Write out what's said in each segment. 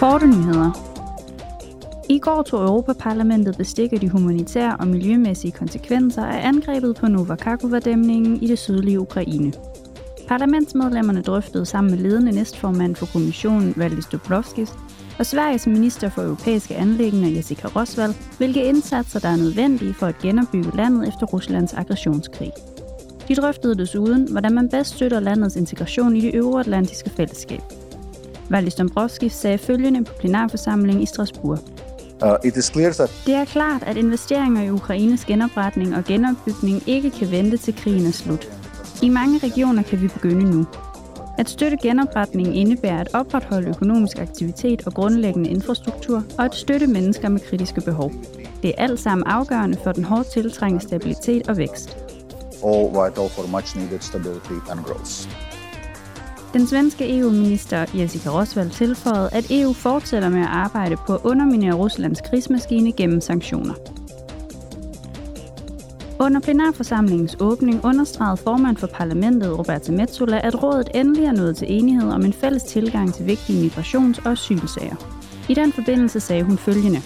Korte nyheder. I går tog Europaparlamentet bestik af de humanitære og miljømæssige konsekvenser af angrebet på Novakakova-dæmningen i det sydlige Ukraine. Parlamentsmedlemmerne drøftede sammen med ledende næstformand for kommissionen, Valdis Dobrovskis, og Sveriges minister for europæiske anlæggende, Jessica Rosvald, hvilke indsatser, der er nødvendige for at genopbygge landet efter Ruslands aggressionskrig. De drøftede desuden, hvordan man bedst støtter landets integration i det euroatlantiske fællesskab. Valdis Dombrovskis sagde følgende på plenarforsamlingen i Strasbourg. Uh, it is clear that Det er klart, at investeringer i Ukraines genopretning og genopbygning ikke kan vente til krigen er slut. I mange regioner kan vi begynde nu. At støtte genopretningen indebærer at opretholde økonomisk aktivitet og grundlæggende infrastruktur, og at støtte mennesker med kritiske behov. Det er alt sammen afgørende for den hårdt tiltrængte stabilitet og vækst. all vital for much needed stability and growth. Den svenske EU-minister Jessica Roswald tilføjede, at EU fortsætter med at arbejde på at underminere Ruslands krigsmaskine gennem sanktioner. Under plenarforsamlingens åbning understregede formand for parlamentet Roberta Metsola, at rådet endelig er nået til enighed om en fælles tilgang til vigtige migrations- og asylsager. I den forbindelse sagde hun følgende.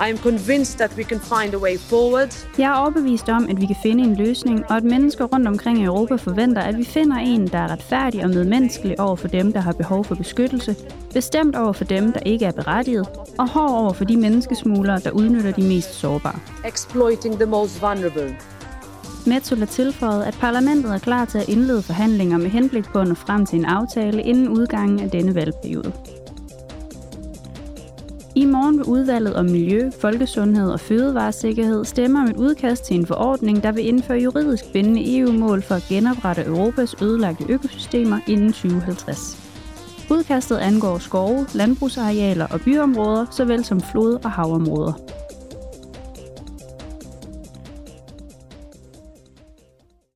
I am convinced that we can find a way forward. Jeg er overbevist om, at vi kan finde en løsning, og at mennesker rundt omkring i Europa forventer, at vi finder en, der er retfærdig og medmenneskelig over for dem, der har behov for beskyttelse, bestemt over for dem, der ikke er berettiget, og hård over for de menneskesmuglere, der udnytter de mest sårbare. exploiting the most vulnerable. Metsola tilføjede, at parlamentet er klar til at indlede forhandlinger med henblik på at nå frem til en aftale inden udgangen af denne valgperiode. I morgen vil udvalget om miljø, folkesundhed og fødevaresikkerhed stemme om et udkast til en forordning, der vil indføre juridisk bindende EU-mål for at genoprette Europas ødelagte økosystemer inden 2050. Udkastet angår skove, landbrugsarealer og byområder, såvel som flod- og havområder.